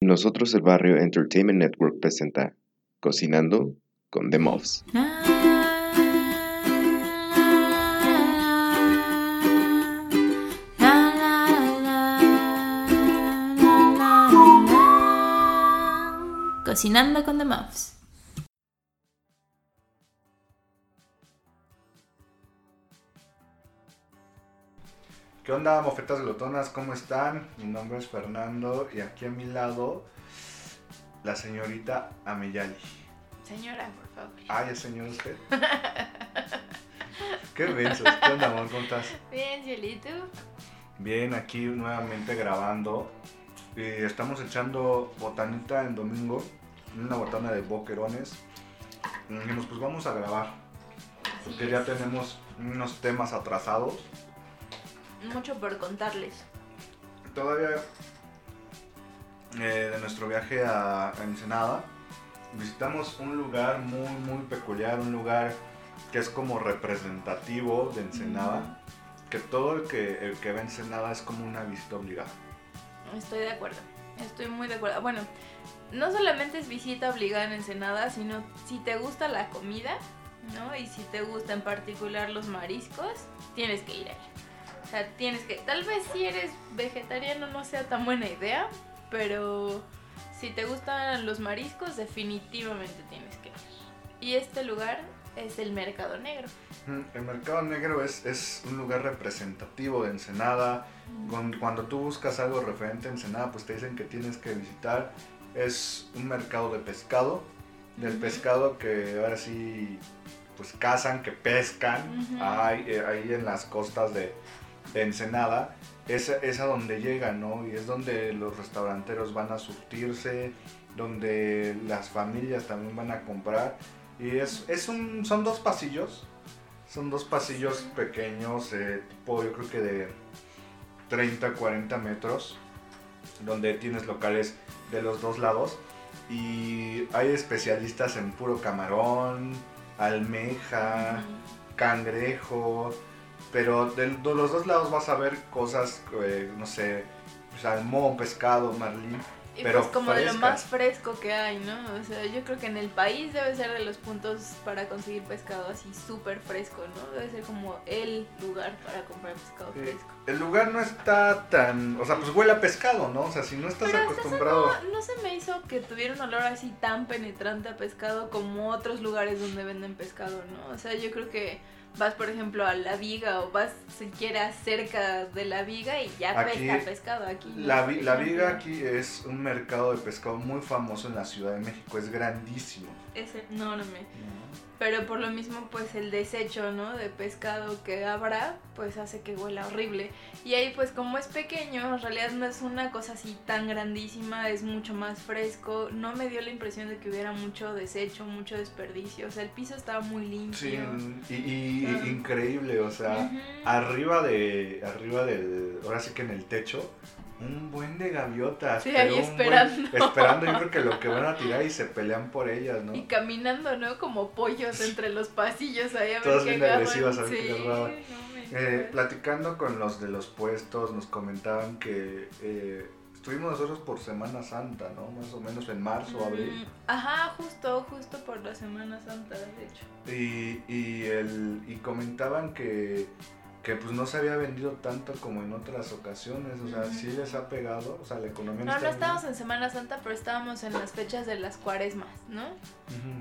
Nosotros el Barrio Entertainment Network presenta Cocinando con The Muffs. Cocinando con The Muffs. ¿Qué onda, mofetas glotonas? ¿Cómo están? Mi nombre es Fernando y aquí a mi lado la señorita Ameyali. Señora, por favor. Ah, ¿ya es señor usted? ¿Qué besos? ¿Qué onda, amor? ¿Cómo estás? Bien, Cielito. Bien, aquí nuevamente grabando. Y estamos echando botanita en domingo, una botana de boquerones. Y dijimos, pues vamos a grabar, porque ya tenemos unos temas atrasados. Mucho por contarles. Todavía eh, de nuestro viaje a, Ensenada, visitamos un lugar muy, muy peculiar, un lugar que es como representativo de Ensenada, que todo el que, el que ve Ensenada es como una visita obligada. Estoy de acuerdo. Estoy muy de acuerdo. Bueno, no solamente es visita obligada en Ensenada, sino si te gusta la comida, ¿no? Y si te gusta en particular los mariscos, tienes que ir ahí. O sea, tienes que... Tal vez si eres vegetariano no sea tan buena idea, pero si te gustan los mariscos, definitivamente tienes que ir. Y este lugar es el Mercado Negro. El Mercado Negro es, es un lugar representativo de Ensenada. Cuando tú buscas algo referente a Ensenada, pues te dicen que tienes que visitar. Es un mercado de pescado. Del pescado que ahora sí, pues cazan, que pescan. Ahí, eh, ahí en las costas de, de Ensenada. Es, es a donde llegan, ¿no? Y es donde los restauranteros van a surtirse, donde las familias también van a comprar. Y es, es un, son dos pasillos. Son dos pasillos pequeños, eh, tipo yo creo que de 30, 40 metros, donde tienes locales de los dos lados. Y hay especialistas en puro camarón, almeja, cangrejo. Pero de, de los dos lados vas a ver cosas, eh, no sé, salmón, pescado, marlín. Y Pero pues como de lo más fresco que hay, ¿no? O sea, yo creo que en el país debe ser de los puntos para conseguir pescado así súper fresco, ¿no? Debe ser como el lugar para comprar pescado fresco. El lugar no está tan, o sea, pues huele a pescado, ¿no? O sea, si no estás Pero hasta eso acostumbrado... no, no se me hizo que tuviera un olor así tan penetrante a pescado como otros lugares donde venden pescado, ¿no? O sea, yo creo que vas, por ejemplo, a la viga o vas siquiera cerca de la viga y ya Aquí- pesca pescado aquí. ¿no? La, la viga aquí es un mercado de pescado muy famoso en la Ciudad de México, es grandísimo. Es enorme. Pero por lo mismo, pues el desecho, ¿no? De pescado que habrá, pues hace que huela horrible. Y ahí, pues como es pequeño, en realidad no es una cosa así tan grandísima, es mucho más fresco. No me dio la impresión de que hubiera mucho desecho, mucho desperdicio. O sea, el piso estaba muy limpio. Sí, y, y- Increíble, o sea, arriba de, arriba del, ahora sí que en el techo, un buen de gaviotas. Sí, ahí buen- esperando. esperando, yo creo que lo que van a tirar y se pelean por ellas, ¿no? Y caminando, ¿no? Como pollos entre los pasillos ahí a ver Todas qué bien agarran. agresivas, a ver qué Sí, no me Eh, platicando con los de los puestos, nos comentaban que eh, estuvimos nosotros por Semana Santa, ¿no? Más o menos en marzo, abril. Mm, Ajá, justo, justo por la Semana Santa, de hecho. Y, y, el, y comentaban que, que pues no se había vendido tanto como en otras ocasiones, o sea, sí les ha pegado, o sea, la economía No, está no bien. estábamos en Semana Santa, pero estábamos en las fechas de las cuaresmas, ¿no?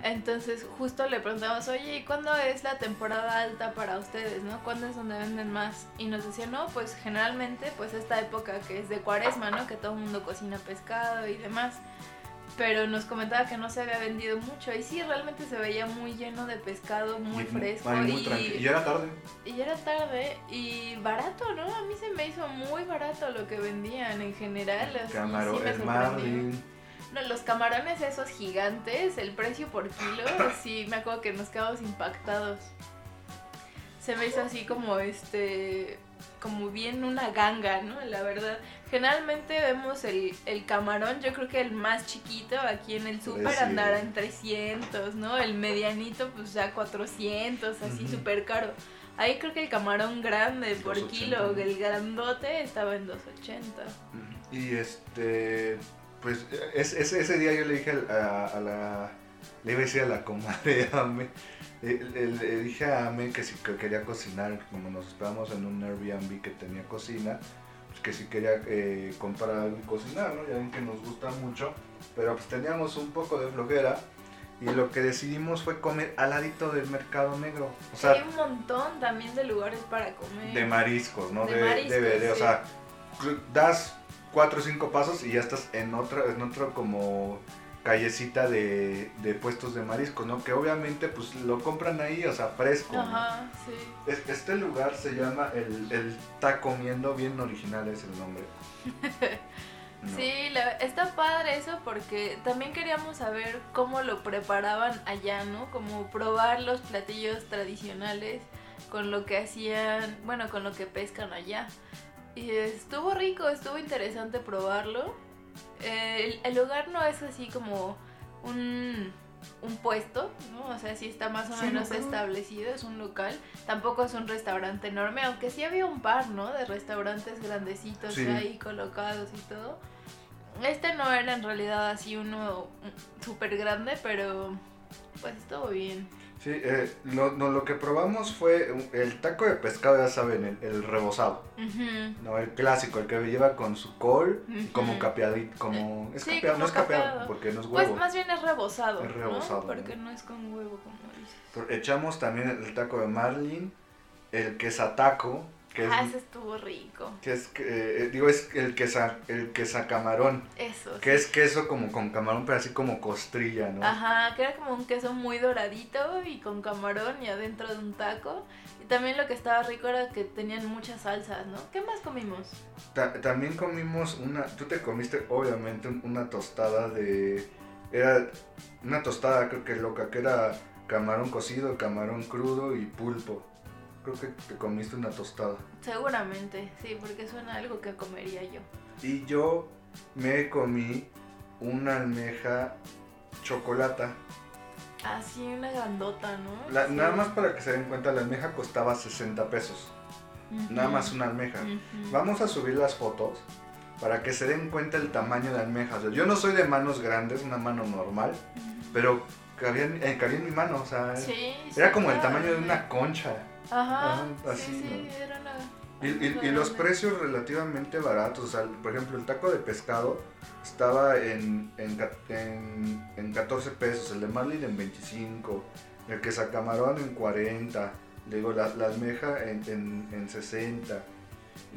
Entonces justo le preguntamos, oye, ¿y cuándo es la temporada alta para ustedes, no? ¿Cuándo es donde venden más? Y nos decía, no, pues generalmente, pues esta época que es de cuaresma, ¿no? Que todo el mundo cocina pescado y demás. Pero nos comentaba que no se había vendido mucho. Y sí, realmente se veía muy lleno de pescado, muy Y- fresco. muy y, y era tarde. y era tarde y barato, ¿no? A mí se me hizo muy barato lo que vendían en general. así, sí el marlin. No, los camarones esos gigantes, el precio por kilo, sí, me acuerdo que nos quedamos impactados. Se me hizo así como este, como bien una ganga, ¿no? La verdad. Generalmente vemos el, el camarón, yo creo que el más chiquito aquí en el súper 300. andará en 300, ¿no? El medianito pues ya 400, así Ujú. súper caro. Ahí creo que el camarón grande por 280. kilo, el grandote estaba en 280. Y este. pues es, es- ese día yo le dije a, a la, le iba a decir a la comadre Ame, le, le dije a Ame que si que quería cocinar, como nos esperamos en un Airbnb que tenía cocina, pues que si quería eh, comprar algo y cocinar, ¿no? Ya ven que nos gusta mucho, pero pues teníamos un poco de flojera y lo que decidimos fue comer al ladito del mercado negro, o sea, Hay un montón también de lugares para comer. de mariscos, ¿no? De De, mariscos, de o sea, das cuatro o cinco pasos y ya estás en otro, en otro como callecita de, de puestos de mariscos, ¿no? Que obviamente pues lo compran ahí, o sea, fresco. ¿no? Ajá, sí. Es- Este lugar se llama el, el Ta Comiendo, bien original es el nombre. No. Sí, la- está padre eso porque también queríamos saber cómo lo preparaban allá, ¿no? Como probar los platillos tradicionales con lo que hacían, bueno, con lo que pescan allá. Y estuvo rico, estuvo interesante probarlo. Eh, el, el lugar no es así como un, un puesto, ¿no? O sea, sí está más o Sí, menos establecido, es un local. Tampoco es un restaurante enorme, aunque sí había un par, ¿no? De restaurantes grandecitos Sí. ahí colocados y todo. Este no era en realidad así uno súper grande, pero pues estuvo bien. Sí, eh, lo, no, lo que probamos fue el taco de pescado, ya saben, el, el rebozado. No, el clásico, el que lleva con su col como capeadito, como... Es Sí, capeado, como no es capeado, capeado. porque no es Pues huevo. más bien es rebozado, Es rebozado, ¿no? Porque ¿no? no es con huevo como dices. Pero Echamos también el taco de marlin, el quesataco, que Ah, es, ese estuvo rico. que es eh, digo, es el quesa, el quesacamarón, Eso. que es queso como con camarón, pero así como costrilla, ¿no? Ajá, que era como un queso muy doradito y con camarón y adentro de un taco. Y también lo que estaba rico era que tenían muchas salsas, ¿no? ¿Qué más comimos? Ta- también comimos una, tú te comiste obviamente un- una tostada de, era una tostada creo que loca, que era camarón cocido, camarón crudo y pulpo. Creo que te comiste una tostada. Seguramente, sí, porque suena algo que comería yo. Y yo me comí una almeja chocolata. Así una grandota, ¿no? La- Sí. Nada más para que se den cuenta, la almeja costaba 60 pesos. Nada más una almeja. Vamos a subir las fotos para que se den cuenta el tamaño de la almeja. O sea, yo no soy de manos grandes, una mano normal, pero cabía, en- eh, cabía en mi mano. O sea, Sí, era sí, como el tamaño de una concha. Ajá, así, sí, sí, ¿no? era una... Y, y- y los precios relativamente baratos. O sea, por ejemplo, el taco de pescado estaba en, en, en, en 14 pesos, el de marlin en 25, el que camarón en 40, digo, la, la almeja en, en, en 60.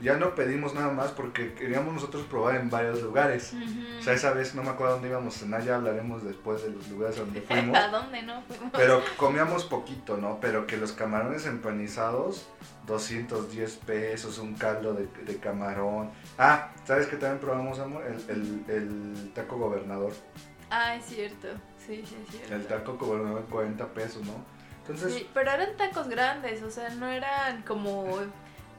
Ya no pedimos nada más porque queríamos nosotros probar en varios lugares. O sea, esa vez no me acuerdo dónde íbamos a cenar, ya hablaremos después de los lugares donde fuimos. ¿A dónde no fuimos? Pero comíamos poquito, ¿no? Pero que los camarones empanizados, 210 pesos, un caldo de, de camarón. Ah, ¿sabes qué también probamos, amor? El, el, el taco gobernador. Ah, es cierto, sí, sí, es cierto. El taco gobernador 40 pesos, ¿no? Entonces, Sí, pero eran tacos grandes, o sea, no eran como,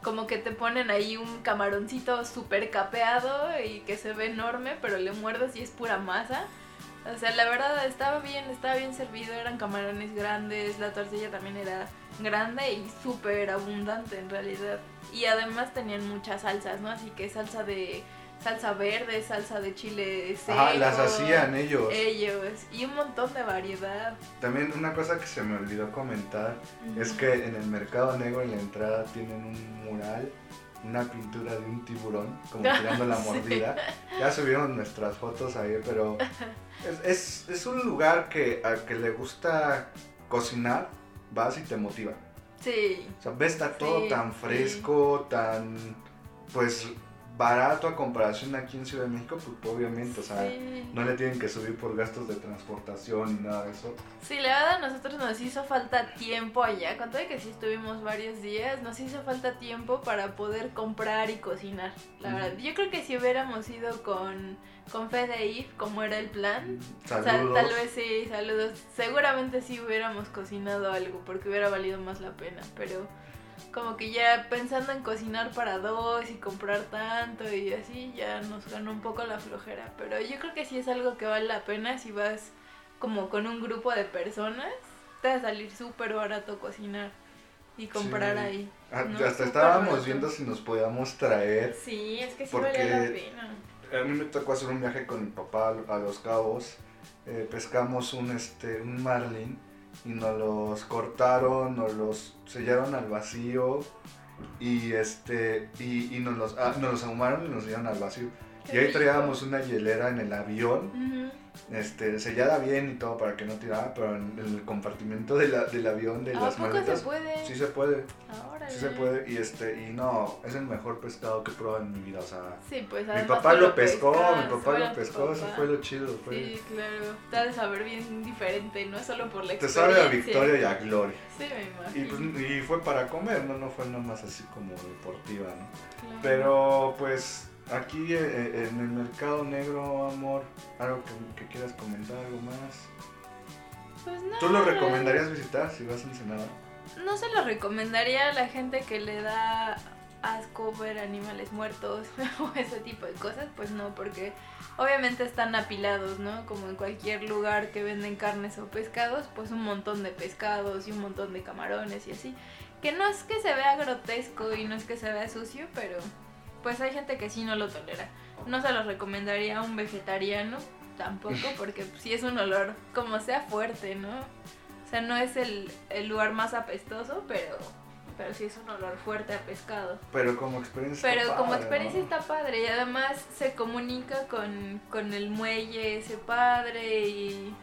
como que te ponen ahí un camaroncito súper capeado y que se ve enorme, pero le muerdes y es pura masa. O sea, la verdad estaba bien, estaba bien servido, eran camarones grandes, la tortilla también era grande y súper abundante en realidad. Y además tenían muchas salsas, ¿no? Así que salsa de salsa verde, salsa de chile seco. ajá, las hacían ellos. Ellos, y un montón de variedad. También una cosa que se me olvidó comentar es que en el mercado negro en la entrada tienen un mural, una pintura de un tiburón, como tirando la Sí. mordida. Ya subieron nuestras fotos ahí, pero es, es, es un lugar que al que le gusta cocinar, vas y te motiva. Sí. O sea, ves, está todo Sí, tan sí. fresco, tan, pues, barato a comparación aquí en Ciudad de México, pues obviamente, o sea, sí. no le tienen que subir por gastos de transportación ni nada de eso. Sí, la verdad a nosotros nos hizo falta tiempo allá, con todo que sí estuvimos varios días, nos hizo falta tiempo para poder comprar y cocinar, la Ujú. verdad. Yo creo que si hubiéramos ido con, con FDI, como era el plan, Saludos. tal vez sí, saludos, seguramente sí hubiéramos cocinado algo, porque hubiera valido más la pena, pero como que ya pensando en cocinar para dos y comprar tanto y así, ya nos ganó un poco la flojera, pero yo creo que sí es algo que vale la pena si vas como con un grupo de personas, te va a salir súper barato cocinar y comprar Sí. ahí. Ah, No, hasta estábamos barato. viendo si nos podíamos traer. Sí, es que sí Porque- vale la pena. a mí me tocó hacer un viaje con mi papá a Los Cabos. Eh, pescamos un, este, un marlin y nos los cortaron, nos los sellaron al vacío y este y, y nos, los, ah, nos los ahumaron y nos sellaron al vacío. Qué Y ahí traíamos una hielera en el avión, este, sellada bien y todo para que no tirara, pero en el compartimento de la- del avión de ¿A las poco maletas. se puede? Sí se puede, Ahora sí se puede. Y este, y no, es el mejor pescado que he probado en mi vida. O sea, Sí, pues mi papá lo pescó, pescas, mi papá lo pescó, eso fue lo chido. Fue, Sí, claro. Te ha de saber bien diferente, no solo por la Te experiencia. sabe a victoria y a gloria. Sí, me Y, imagino. pues, y fue para comer, ¿no? No fue nomás así como deportiva, ¿no? Claro. Pero pues aquí eh, en el mercado negro, amor, algo que, que quieras comentar, algo más. Pues no, ¿Tú lo recomendarías visitar si vas a Ensenada? No se lo recomendaría a la gente que le da asco ver animales muertos o ese tipo de cosas, pues no, porque obviamente están apilados, ¿no? Como en cualquier lugar que venden carnes o pescados, pues un montón de pescados y un montón de camarones y así. Que no es que se vea grotesco y no es que se vea sucio, pero pues hay gente que sí no lo tolera. No se los recomendaría a un vegetariano tampoco, porque sí es un olor como sea fuerte, ¿no? O sea, no es el, el lugar más apestoso, pero, pero sí es un olor fuerte a pescado. Pero como experiencia. Pero está como padre, experiencia ¿no? está padre y además se comunica con, con el muelle ese padre y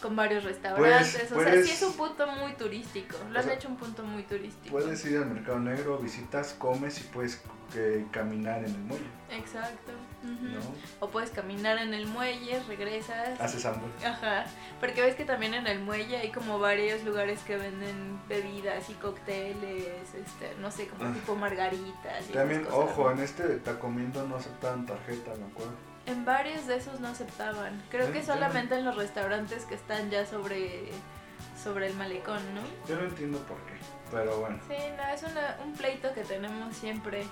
con varios restaurantes. o sea, puedes- sí es un punto muy turístico. Lo O han sea, hecho un punto muy turístico. Puedes ir al mercado negro, visitas, comes y puedes caminar en el muelle, Exacto. ujú. ¿no? O puedes caminar en el muelle, regresas. Haces hambre. Ajá, porque ves que también en el muelle hay como varios lugares que venden bebidas y cócteles, este, no sé, como Ah. tipo margaritas. y También, cosas, ojo, ¿no? en este de comiendo no aceptaban tarjeta, me acuerdo. En varios de esos no aceptaban. Creo que solamente en los restaurantes que están ya sobre, sobre el malecón, ¿no? Yo no entiendo por qué, pero bueno. Sí, no, es una- un pleito que tenemos siempre,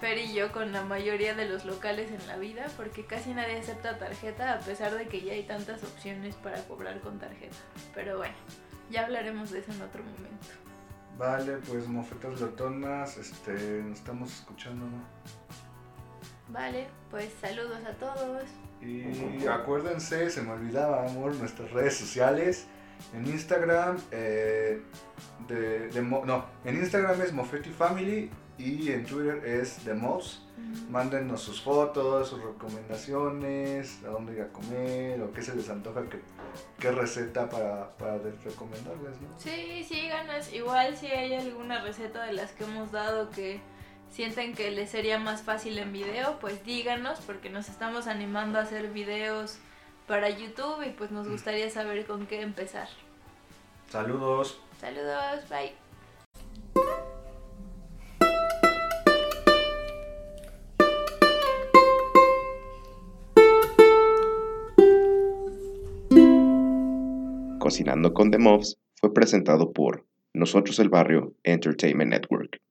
Fer y yo, con la mayoría de los locales en la vida, porque casi nadie acepta tarjeta, a pesar de que ya hay tantas opciones para cobrar con tarjeta. Pero bueno, ya hablaremos de eso en otro momento. Vale, pues mofetas glotonas, este, nos estamos escuchando, ¿no? Vale, pues saludos a todos. Y acuérdense, se me olvidaba, amor, nuestras redes sociales. En Instagram, eh, de, no, en Instagram es Mofetti Family y en Twitter es The Mos. Mándennos sus fotos, sus recomendaciones, a dónde ir a comer o qué se les antoja, qué, qué receta para, para recomendarles, ¿no? Sí, síganos. Igual si hay alguna receta de las que hemos dado que sienten que les sería más fácil en video, pues díganos porque nos estamos animando a hacer videos para YouTube y pues nos gustaría saber con qué empezar. Saludos. Saludos, bye. Cocinando con The Mobs fue presentado por Nosotros el Barrio Entertainment Network.